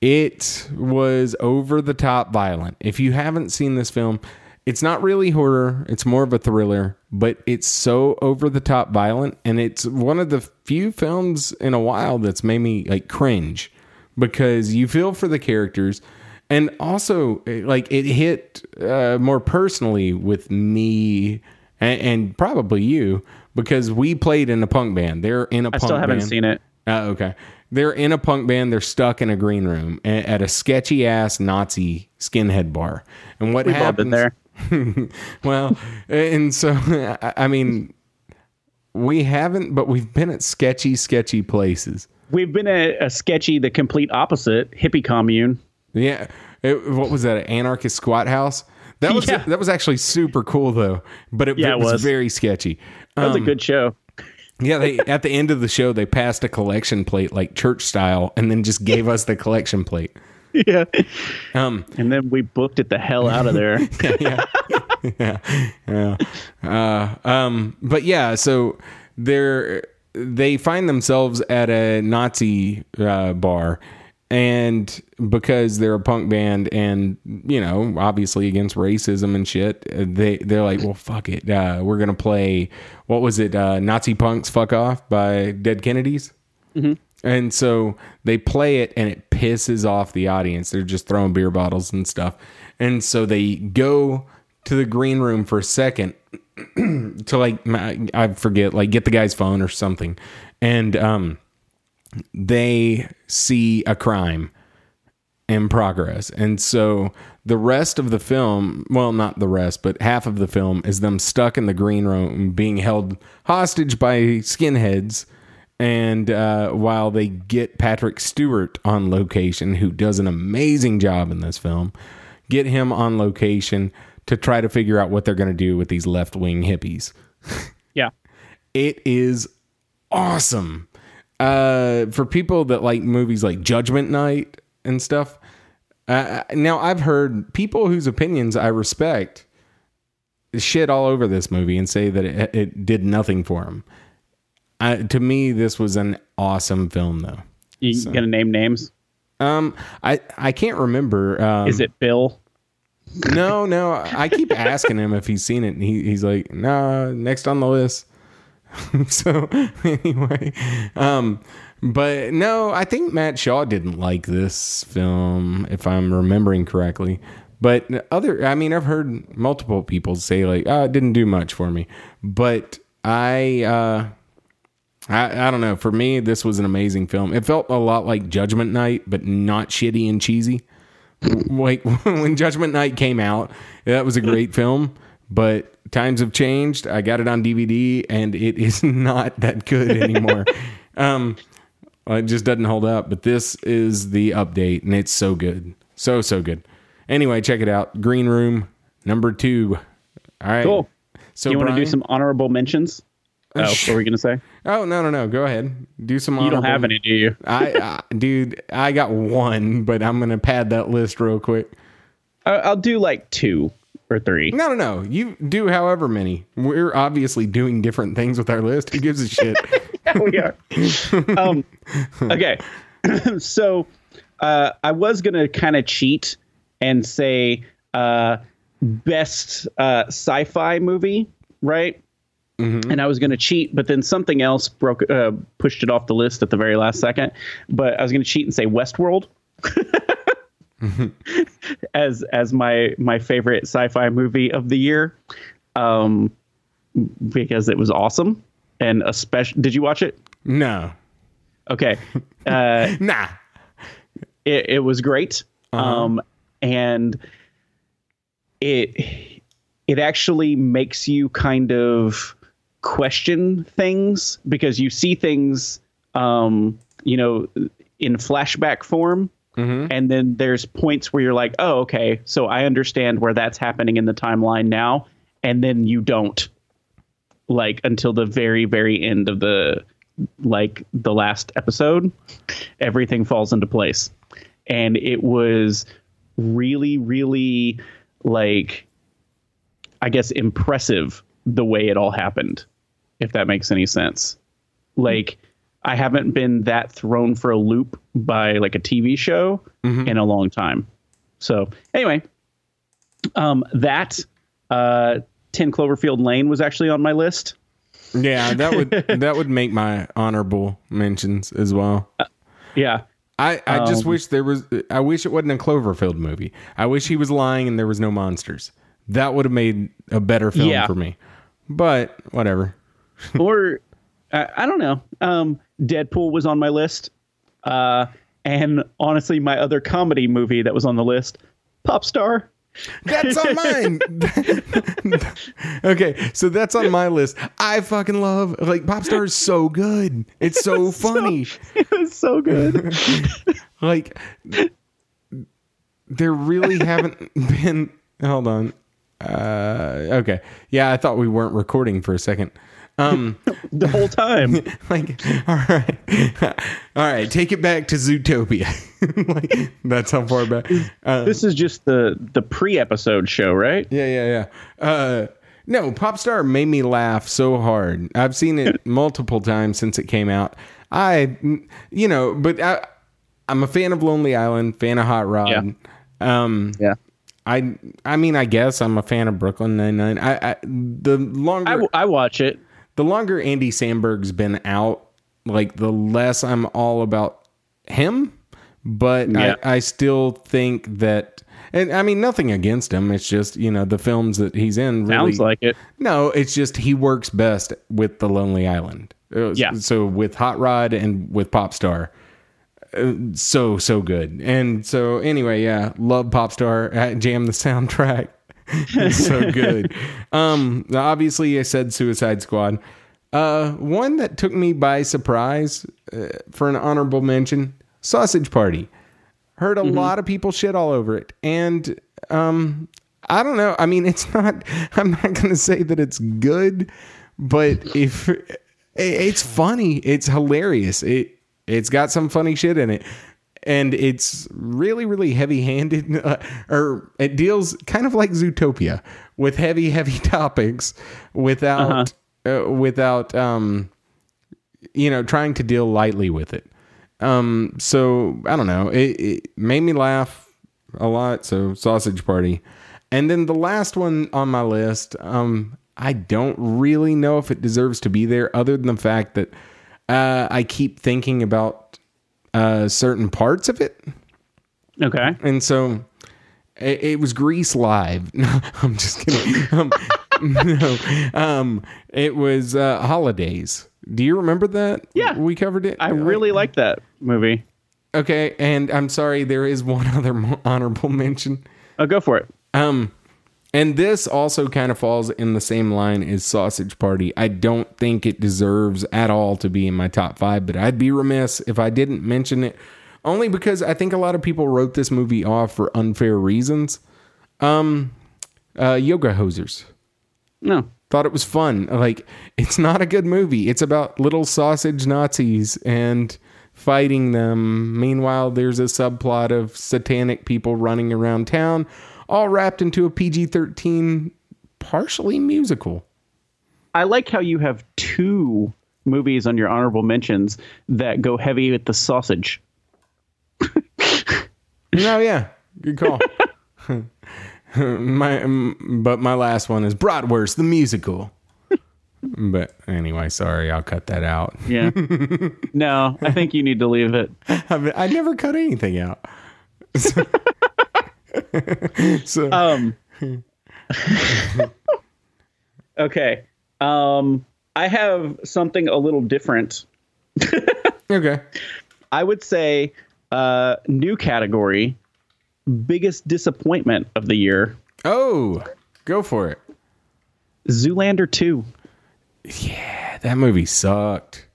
It was over the top violent. If you haven't seen this film, it's not really horror, it's more of a thriller, but it's so over the top violent and it's one of the few films in a while that's made me like cringe because you feel for the characters and also eh, like it hit uh, more personally with me and, and probably you because we played in a punk band. They're in a I punk still haven't band. seen it. Oh, okay. They're in a punk band. They're stuck in a green room at a sketchy ass Nazi skinhead bar. And what We've happens? there. well, and so I- mean, we haven't, but we've been at sketchy, sketchy places. We've been at a sketchy, the complete opposite hippie commune. Yeah. It- what was that? An anarchist squat house? That was Yeah. that was actually super cool though, but it, Yeah, it was, was. very sketchy. That was Um, a good show. Yeah, they at the end of the show they passed a collection plate like church style, and then just gave us the collection plate. Yeah. Um, And then we booked it the hell out of there. yeah, yeah, yeah. Uh, um, but yeah, so they're they find themselves at a Nazi uh, bar, and because they're a punk band, and you know, obviously against racism and shit, uh, they they're like, well, fuck it, uh, we're gonna play. What was it? Uh, Nazi punks, fuck off by Dead Kennedys. And so they play it and it pisses off the audience. They're just throwing beer bottles and stuff. And so they go to the green room for a second to like I forget like get the guy's phone or something. And um they see a crime in progress. And so the rest of the film, well, not the rest, but half of the film is them stuck in the green room being held hostage by skinheads. And uh, while they get Patrick Stewart on location, who does an amazing job in this film, get him on location to try to figure out what they're going to do with these left wing hippies. yeah. It is awesome. Uh, for people that like movies like Judgment Night and stuff. Uh, now I've heard people whose opinions I respect shit all over this movie and say that it, it did nothing for them. Uh, to me, this was an awesome film, though. You gonna name names? Um, I I can't remember. Um, Is it Bill? No, no. I keep asking him if he's seen it, and he, he's like, "Nah, next on the list." so anyway, um, but no, I think Matt Shaw didn't like this film, if I'm remembering correctly. But other, I mean, I've heard multiple people say like, "Oh, it didn't do much for me," but I, uh, I, I don't know. For me, this was an amazing film. It felt a lot like Judgment Night, but not shitty and cheesy. like when Judgment Night came out, that was a great film. But times have changed. I got it on DVD, and it is not that good anymore. um, it just doesn't hold up. But this is the update, and it's so good, so so good. Anyway, check it out. Green Room number two. All right. Cool. So you want to do some honorable mentions? Oh, what were we gonna say? Oh no no no! Go ahead. Do some. You don't have any, do you? I, I dude, I got one, but I'm gonna pad that list real quick. I'll do like two or three. No, no, no. You do however many. We're obviously doing different things with our list. Who gives a shit? we are. um, okay, so uh, I was gonna kind of cheat and say uh, best uh, sci-fi movie, right? And I was gonna cheat, but then something else broke, uh, pushed it off the list at the very last second. But I was gonna cheat and say Westworld. as as my my favorite sci-fi movie of the year. Um because it was awesome. And especially did you watch it? No, okay. Uh nah. it, it was great. Um and it it actually makes you kind of question things because you see things um you know in flashback form and then there's points where you're like oh okay so i understand where that's happening in the timeline now and then you don't like until the very very end of the like the last episode everything falls into place. And it was really really like i guess impressive the way it all happened if that makes any sense like i haven't been that thrown for a loop by like a tv show in a long time so anyway um that uh 10 cloverfield lane was actually on my list Yeah, that would that would make my honorable mentions as well. yeah I, I just Um, wish there was. I wish it wasn't a Cloverfield movie. I wish he was lying and there was no monsters. That would have made a better film Yeah. for me. But whatever. or I, I don't know. Um, Deadpool was on my list, uh, and honestly, my other comedy movie that was on the list, Pop Star. That's on mine. okay, so that's on my list. I fucking love like Popstar is so good. It's so funny. it was so good. like there really haven't been hold on. Uh okay. Yeah, I thought we weren't recording for a second. Um the whole time. like all right. all right, take it back to Zootopia. like that's how far back. Uh, this is just the the pre-episode show, right? Yeah, yeah, yeah. Uh, no, Popstar made me laugh so hard. I've seen it multiple times since it came out. I, you know, but I, I'm a fan of Lonely Island, fan of Hot Rod. Um, Yeah. I, I mean, I guess I'm a fan of Brooklyn Nine Nine. I, I, the longer, I, w- I watch it. The longer Andy Samberg's been out, like the less I'm all about him. But Yeah. I, I still think that, and I mean, nothing against him. It's just you know the films that he's in. Really, Sounds like it. no, it's just he works best with the Lonely Island. Uh, Yeah. So with Hot Rod and with Popstar, uh, so so good. And so anyway, yeah, love Popstar. Uh, Jam the soundtrack. It's so good. um, obviously, I said Suicide Squad. Uh, one that took me by surprise uh, for an honorable mention: Sausage Party. Heard a lot of people shit all over it, and um, I don't know. I mean, it's not. I'm not going to say that it's good, but if it's funny, it's hilarious. It it's got some funny shit in it, and it's really really heavy handed. Uh, or it deals kind of like Zootopia with heavy heavy topics without uh without um you know trying to deal lightly with it. Um, so I don't know. It, it made me laugh a lot. So Sausage Party, and then the last one on my list. Um, I don't really know if it deserves to be there, other than the fact that uh, I keep thinking about uh, certain parts of it, Okay. and so it, it was Grease live. No, I'm just kidding. um, no, um, it was uh, holidays. Do you remember that? Yeah. we covered it. I really like that movie. okay. And I'm sorry, there is one other honorable mention. Oh, go for it. Um, and this also kind of falls in the same line as Sausage Party. I don't think it deserves at all to be in my top five, but I'd be remiss if I didn't mention it, only because I think a lot of people wrote this movie off for unfair reasons. Um, uh, Yoga Hosers No. thought it was fun. Like, it's not a good movie. It's about little sausage Nazis and fighting them. Meanwhile, there's a subplot of satanic people running around town, all wrapped into a PG 13, partially musical. I like how you have two movies on your honorable mentions that go heavy with the sausage. No, oh, yeah, good call. my, but my last one is Bratwurst, the musical. But anyway, sorry, I'll cut that out. Yeah. no, I think you need to leave it. I, mean, I never cut anything out. So Um Okay. Um I have something a little different. okay. I would say uh new category biggest disappointment of the year. Oh, go for it. Zoolander 2. Yeah, that movie sucked.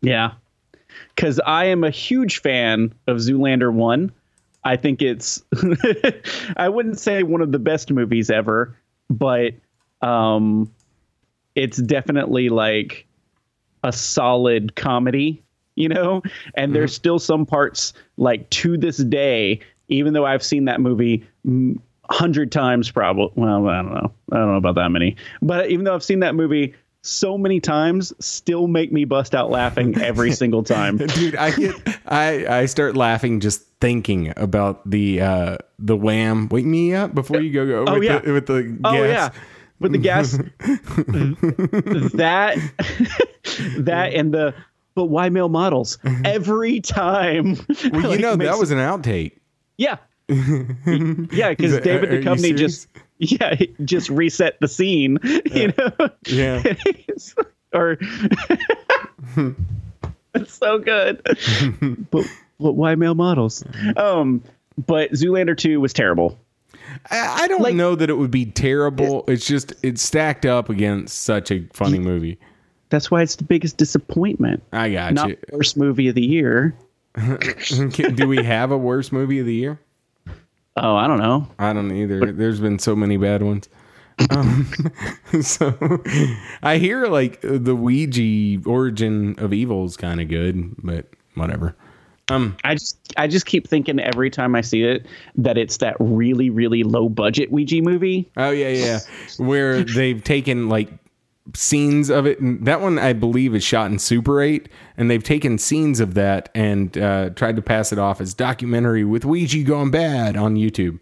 Yeah. Cuz I am a huge fan of Zoolander 1. I think it's I wouldn't say one of the best movies ever, but um it's definitely like a solid comedy, you know? And there's still some parts like to this day even though I've seen that movie mm, 100 times probably well, I don't know. I don't know about that many. But even though I've seen that movie so many times still make me bust out laughing every single time. Dude, I get I I start laughing just thinking about the uh the wham wake me up before you go go Oh, with yeah. the with the Oh yeah, with the gas. that that and the but why male models every time? Well, you Like, know that was an outtake. yeah, yeah, because David you Duchovny just yeah just reset the scene, you know. Yeah. or it's so good. but but why male models? Um, but Zoolander two was terrible. I, I don't Like- know that it would be terrible. It's just it's stacked up against such a funny movie. That's why it's the biggest disappointment. I got Not you. worst movie of the year. Do we have a worst movie of the year? Oh, I don't know. I don't either. There's been so many bad ones. Um, so I hear like the Ouija origin of evil is kind of good, but whatever. Um, I just I just keep thinking every time I see it that it's that really really low budget Ouija movie. Oh yeah, yeah. Where they've taken like scenes of it. And that one I believe is shot in Super 8, and they've taken scenes of that and uh, tried to pass it off as documentary with Ouija gone bad on YouTube.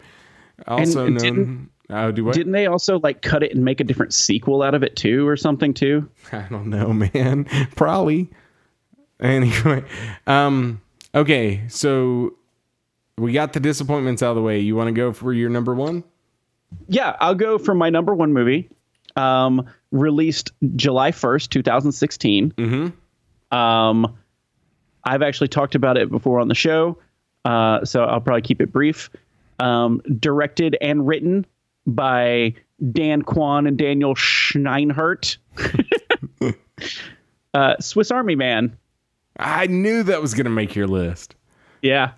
Also And known. didn't- Oh, do what? Didn't they also like cut it and make a different sequel out of it too or something too? I don't know, man. Probably. Anyway, um, okay, so we got the disappointments out of the way. You want to go for your number one? Yeah, I'll go for my number one movie. Um, released July first, two thousand sixteen. Mm-hmm. Um, I've actually talked about it before on the show, uh, so I'll probably keep it brief. Um, directed and written by Dan Kwan and Daniel Scheinert. uh, Swiss Army Man. I knew that was going to make your list. Yeah,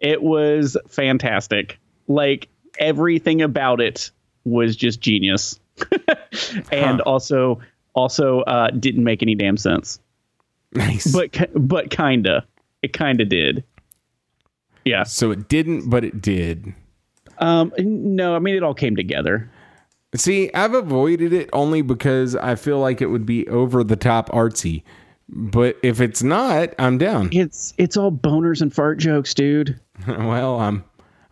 it was fantastic. Like everything about it was just genius, and also also uh, didn't make any damn sense. Nice. But but kinda, it kinda did. Yeah. so it didn't, but it did. Um. No, I mean it all came together. See, I've avoided it only because I feel like it would be over the top artsy. But if it's not, I'm down. It's it's all boners and fart jokes, dude. well, I'm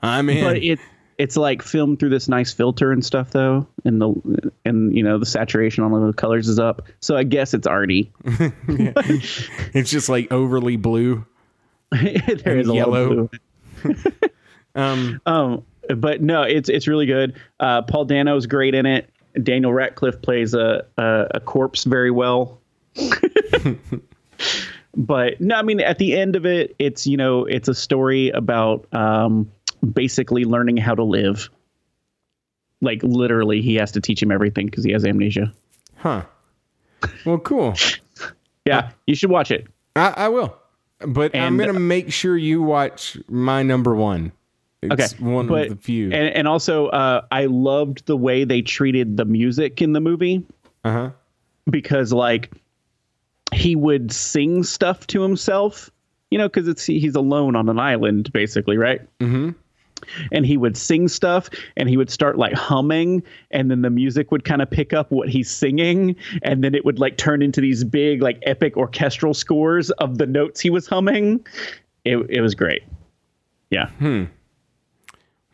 I'm in. But it it's like filmed through this nice filter and stuff though, and the and you know the saturation on the colors is up. So I guess it's arty. It's just like overly blue. there is a yellow. blue. Um, Um, but no, it's it's really good. Uh, Paul Dano's great in it. Daniel Radcliffe plays a a, a corpse very well. but no, I mean at the end of it, it's you know it's a story about um, basically learning how to live. Like literally, he has to teach him everything because he has amnesia. huh. Well, cool. Yeah, you should watch it. I, I will, but I'm gonna make sure you watch my number one. It's Okay, one but of the few. and and also uh, I loved the way they treated the music in the movie. Uh huh. because like he would sing stuff to himself, you know, because it's he's alone on an island basically, right? Mm-hmm. And he would sing stuff, and he would start like humming, and then the music would kind of pick up what he's singing, and then it would like turn into these big like epic orchestral scores of the notes he was humming. It it was great. Yeah. Hmm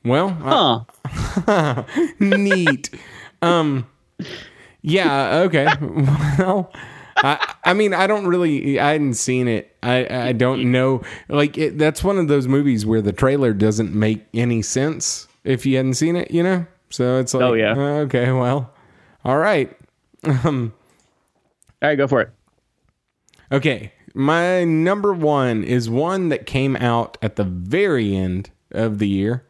well, uh, Huh. neat. Um, yeah. Okay. Well, I, I mean, I don't really. I hadn't seen it. I, I don't know. Like, it, that's one of those movies where the trailer doesn't make any sense if you hadn't seen it. You know. So it's like, Oh, yeah. uh, okay. Well, all right. All right, go for it. Okay, my number one is one that came out at the very end of the year.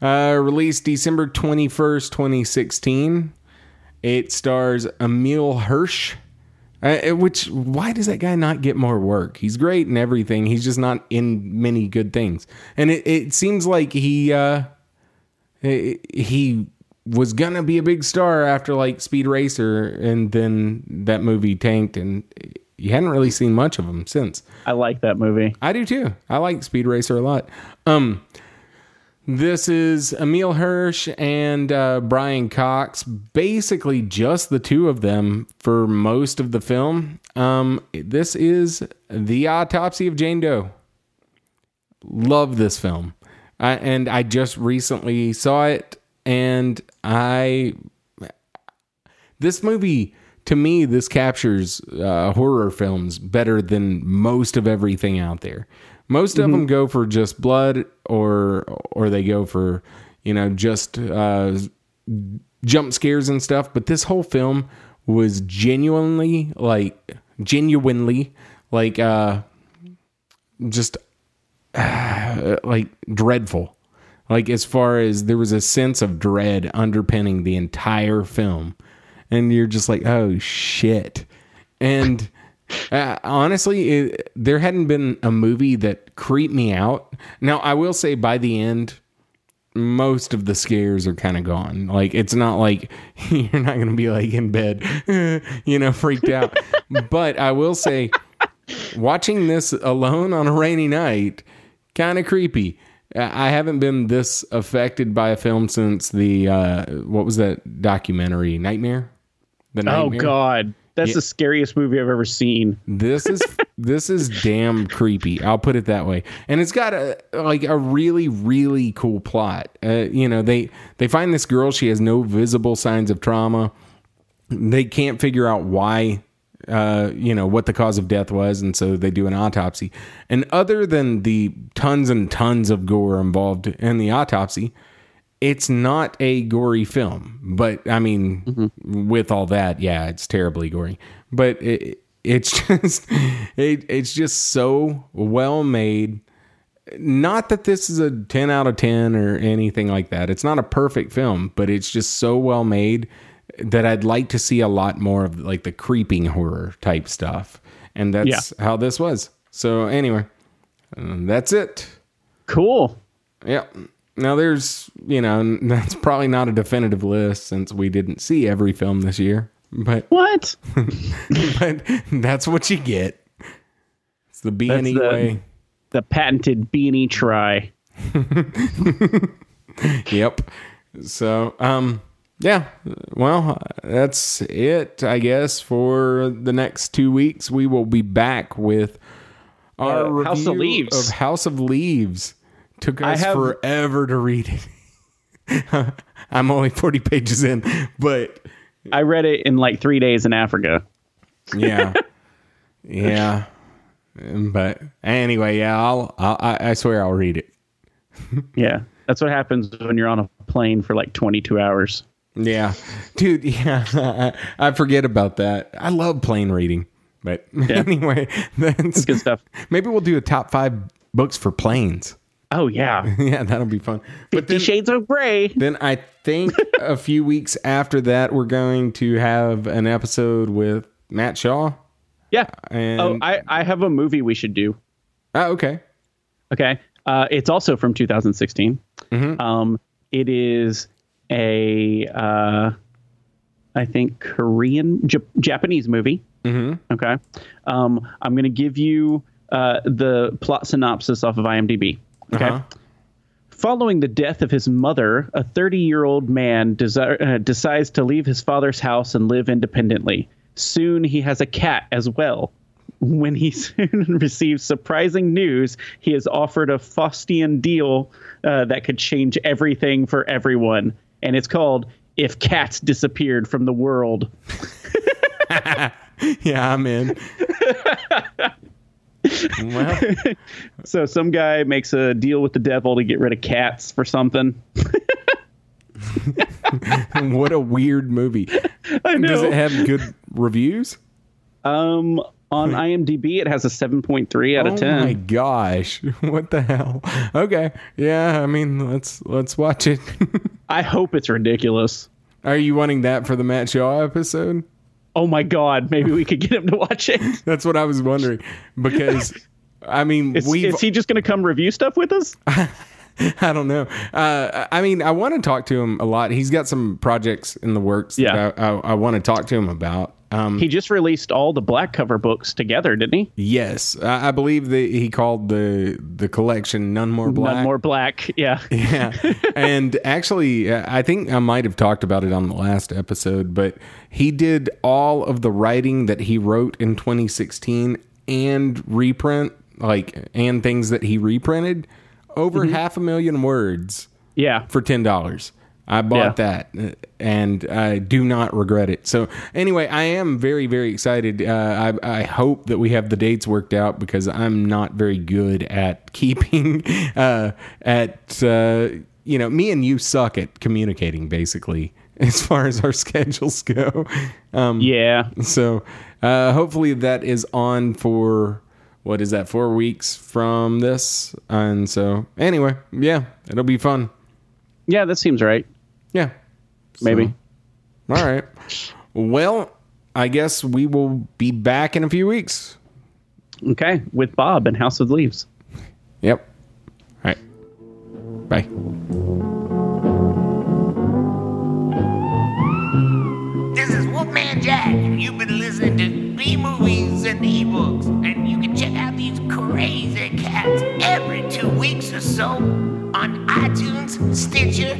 Uh, released December 21st, 2016. It stars Emile Hirsch. Uh, which, why does that guy not get more work? He's great and everything. He's just not in many good things. And it, it seems like he, uh, he was gonna be a big star after like Speed Racer, and then that movie tanked, and you hadn't really seen much of him since. I like that movie. I do too. I like Speed Racer a lot. Um, this is Emile Hirsch and uh, Brian Cox, basically just the two of them for most of the film. Um, this is the autopsy of Jane Doe. Love this film, I, and I just recently saw it, and I this movie to me this captures uh, horror films better than most of everything out there most of them go for just blood or or they go for you know just uh, jump scares and stuff. But this whole film was genuinely like genuinely like uh just uh, like dreadful. Like as far as there was a sense of dread underpinning the entire film. And you're just like oh shit. And uh, honestly it, there hadn't been a movie that creeped me out. Now i will say by the end most of the scares are kind of gone. Like it's not like you're not gonna be like in bed you know freaked out. But i will say watching this alone on a rainy night kind of creepy i haven't been this affected by a film since the uh what was that documentary nightmare? The Oh God, that's Yeah. the scariest movie I've ever seen. this is this is damn creepy. I'll put it that way. And it's got a like a really really cool plot. Uh, you know, they they find this girl. She has no visible signs of trauma. They can't figure out why. Uh, you know what the cause of death was, and so they do an autopsy. And other than the tons and tons of gore involved in the autopsy, it's not a gory film, but I mean, with all that, yeah, it's terribly gory. But it, it's just, it, it's just so well made. Not that this is a ten out of ten or anything like that. It's not a perfect film, but it's just so well made that I'd like to see a lot more of like the creeping horror type stuff, and that's how this was. So anyway, um, that's it. Cool. Yeah. Now there's, you know, that's probably not a definitive list since we didn't see every film this year, but What? but that's what you get. It's the B and E the- way. The patented beanie try. Yep. So, um, yeah. Well, that's it, I guess. For the next two weeks, we will be back with our Uh, House of Leaves. Of House of Leaves. Took us have- forever to read it. I'm only 40 pages in, but I read it in like three days in Africa. yeah, yeah. Um, but anyway, yeah, I'll, I'll I I swear I'll read it. Yeah, that's what happens when you're on a plane for like 22 hours. Yeah, dude. Yeah, I forget about that. I love plane reading, but anyway, that's Good stuff. Maybe we'll do a top five books for planes. Oh yeah, Yeah, that'll be fun. But Fifty then, Shades of Grey. then I think a few weeks after that, we're going to have an episode with Matt Shaw. Yeah. And Oh, I I have a movie we should do. oh, okay. Okay. Uh, it's also from 2016. Um, it is a, uh, I think, Korean, J- Japanese movie. Mm-hmm. Okay. Um, I'm going to give you uh, the plot synopsis off of IMDb. Okay. Uh-huh. Following the death of his mother, a 30 year old man desi- uh, decides to leave his father's house and live independently. Soon he has a cat as well. When he soon receives surprising news, he is offered a Faustian deal uh, that could change everything for everyone. And it's called If Cats Disappeared from the World. Yeah, I'm in. well, So some guy makes a deal with the devil to get rid of cats for something. what a weird movie. I know. Does it have good reviews? um, on IMDb, it has a 7.3 out of oh 10. my gosh! What the hell? Okay, yeah. I mean, let's let's watch it. I hope it's ridiculous. Are you wanting that for the Matt Shaw episode? Oh my god, maybe we could get him to watch it. That's what I was wondering because. I mean, Is, is he just going to come review stuff with us? I don't know. Uh, I mean, I want to talk to him a lot. He's got some projects in the works Yeah. that I, I, I want to talk to him about. Um, He just released all the black cover books together, didn't he? yes, I, I believe that he called the the collection "None More Black." None more black. Yeah. yeah, and actually, uh, I think I might have talked about it on the last episode, but he did all of the writing that he wrote in 2016 and reprint, like and things that he reprinted, over half a million words. Yeah. for ten dollars. I bought Yeah. that, uh, and I do not regret it. So anyway, I am very very excited. Uh, I, I hope that we have the dates worked out because I'm not very good at keeping uh, at uh, you know me and you suck at communicating basically as far as our schedules go. Um, Yeah. so uh, hopefully that is on for what is that four weeks from this, and so anyway, yeah, it'll be fun. Yeah, that seems right. Yeah. Maybe. So, all right. Well, I guess we will be back in a few weeks. Okay. With Bob and House of Leaves. Yep. All right. Bye. This is Wolfman Jack, and you've been listening to B movies and ebooks. Crazy cats every two weeks or so on iTunes, Stitcher,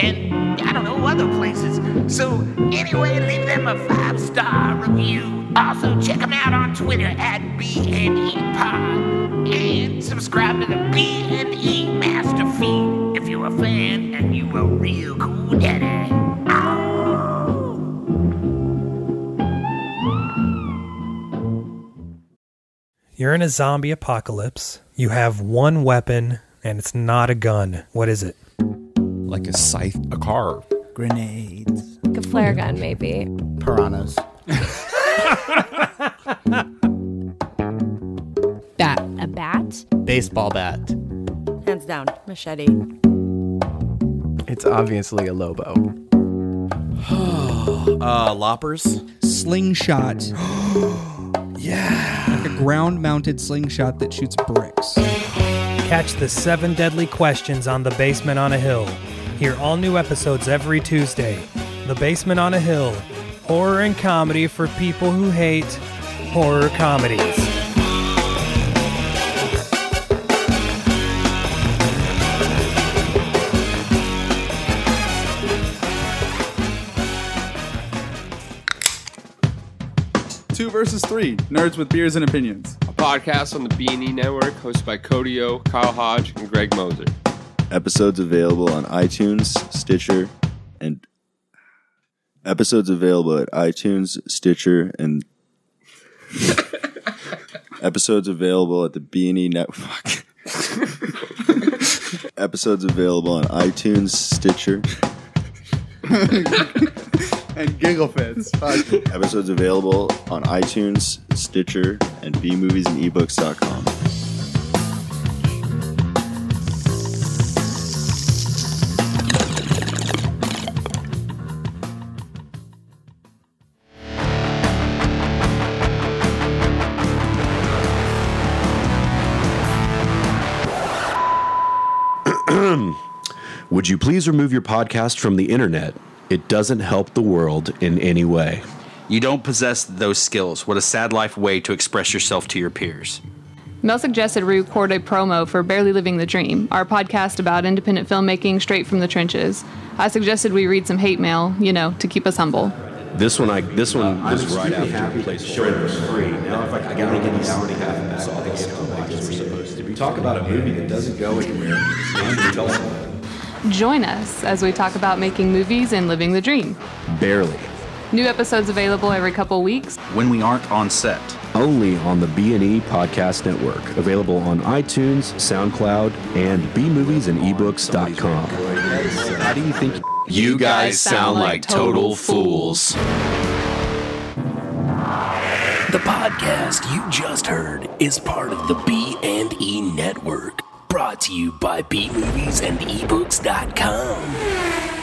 and I don't know other places. So anyway, leave them a five star review. Also check them out on Twitter at B and E Pod, and subscribe to the BNE Master Feed if you're a fan and you a real cool daddy. You're in a zombie apocalypse. You have one weapon, and it's not a gun. What is it? like a scythe, a car. Grenades. Like a flare gun, maybe. Piranhas. Bat. A bat? Baseball bat. Hands down. Machete. It's obviously a Lobo. Uh, loppers. Slingshot. yeah. Like a ground mounted slingshot that shoots bricks. Catch the seven deadly questions on The Basement on a Hill. Hear all new episodes every Tuesday. The Basement on a Hill. Horror and comedy for people who hate horror comedies. Versus three. Nerds with beers and opinions. a podcast on the B&E Network hosted by Cody O, Kyle Hodge, and Greg Moser. Episodes available on iTunes, Stitcher, and episodes available at iTunes, Stitcher, and episodes available at the B and E Network. episodes available on iTunes, Stitcher. and giggle fits. Fuck. Episodes available on iTunes, Stitcher, and bmoviesandebooks.com. Would you please remove your podcast from the internet? It doesn't help the world in any way. You don't possess those skills. What a sad life way to express yourself to your peers. Mel suggested we record a promo for Barely Living the Dream, our podcast about independent filmmaking straight from the trenches. I suggested we read some hate mail, you know, to keep us humble. This one, I this one was right after place show it was free. Now if I got to get these hour and a half back, all the we're supposed to be. Talk about a movie that doesn't go anywhere. and tell us- Join us as we talk about making movies and living the dream. Barely. New episodes available every couple weeks. When we aren't on set. Only on the B&E Podcast Network. Available on iTunes, SoundCloud, and bmoviesandebooks.com. How do you think You guys sound like total fools. The podcast you just heard is part of the B and E network, brought to you by bmoviesandebooks.com.